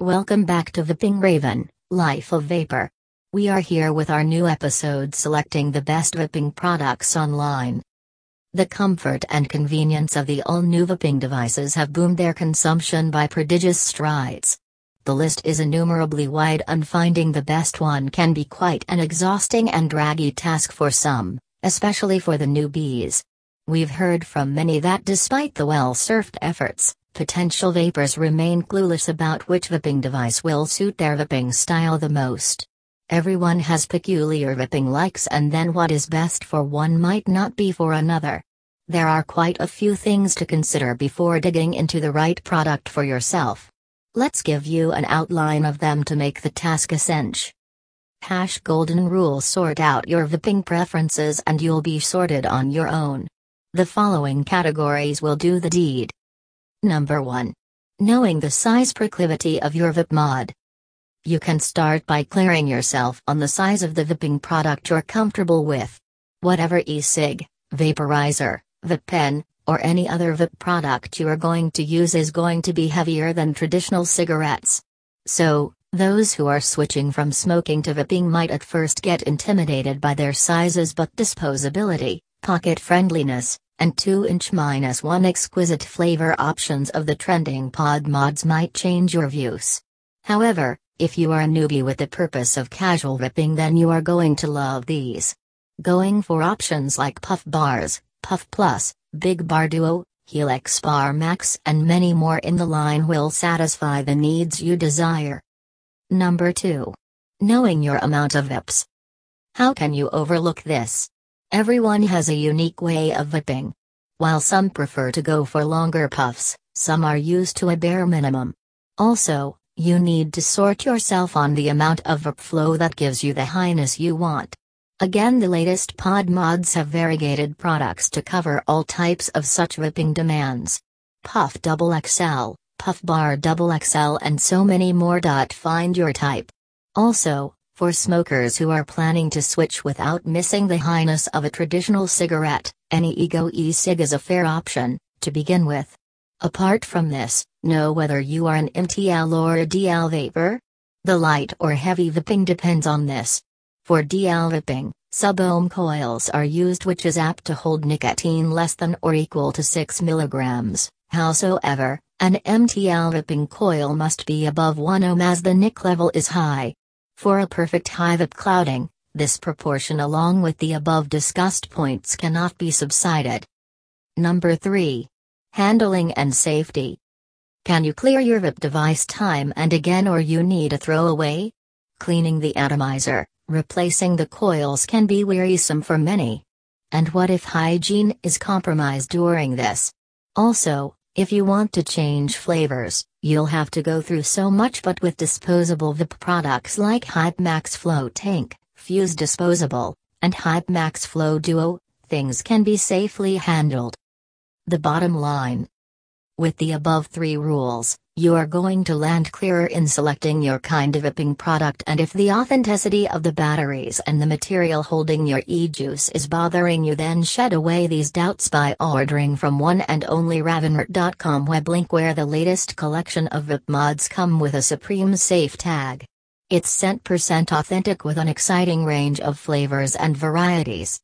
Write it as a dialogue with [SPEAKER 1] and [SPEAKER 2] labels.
[SPEAKER 1] Welcome back to Vaping Raven, Life of Vapor. We are here with our new episode selecting the best vaping products online. The comfort and convenience of the all new vaping devices have boomed their consumption by prodigious strides. The list is innumerably wide, and finding the best one can be quite an exhausting and draggy task for some, especially for the newbies. We've heard from many that despite the well surfed efforts, potential vapors remain clueless about which vaping device will suit their vaping style the most. Everyone has peculiar vaping likes, and then what is best for one might not be for another. There are quite a few things to consider before digging into the right product for yourself. Let's give you an outline of them to make the task a cinch. Hash golden rule sort out your vaping preferences and you'll be sorted on your own. The following categories will do the deed. Number 1. Knowing the size proclivity of your vape mod. You can start by clearing yourself on the size of the vaping product you're comfortable with. Whatever e-cig, vaporizer, vape pen, or any other vape product you are going to use is going to be heavier than traditional cigarettes. So, those who are switching from smoking to vaping might at first get intimidated by their sizes but disposability, pocket friendliness, and 2-inch minus 1 exquisite flavor options of the trending pod mods might change your views. However, if you are a newbie with the purpose of casual ripping then you are going to love these. Going for options like Puff Bars, Puff Plus, Big Bar Duo, Helix Bar Max and many more in the line will satisfy the needs you desire. Number 2. Knowing your amount of VIPs. How can you overlook this? Everyone has a unique way of vaping. While some prefer to go for longer puffs, some are used to a bare minimum. Also, you need to sort yourself on the amount of vape flow that gives you the highness you want. Again, the latest pod mods have variegated products to cover all types of such vaping demands. Puff Double XL, Puff Bar Double XL, and so many more. Find your type. Also, for smokers who are planning to switch without missing the highness of a traditional cigarette, any Ego e-cig is a fair option, to begin with. Apart from this, know whether you are an MTL or a DL vapor? The light or heavy vaping depends on this. For DL vaping, sub-ohm coils are used which is apt to hold nicotine less than or equal to 6 mg. Howsoever, an MTL vaping coil must be above 1 ohm as the nic level is high. For a perfect high vape clouding, this proportion along with the above discussed points cannot be subsided. Number 3. Handling and safety. Can you clear your vape device time and again or you need a throwaway? Cleaning the atomizer, replacing the coils can be wearisome for many. And what if hygiene is compromised during this? Also, if you want to change flavors, you'll have to go through so much but with disposable vape products like Hyppe Max Flow Tank, Fuse Disposable, and Hyppe Max Flow Duo, things can be safely handled. The bottom line. With the above three rules, you are going to land clearer in selecting your kind of vaping product and if the authenticity of the batteries and the material holding your e-juice is bothering you then shed away these doubts by ordering from one and only Ravenroute.com web link where the latest collection of vape mods come with a supreme safe tag. It's 100% authentic with an exciting range of flavors and varieties.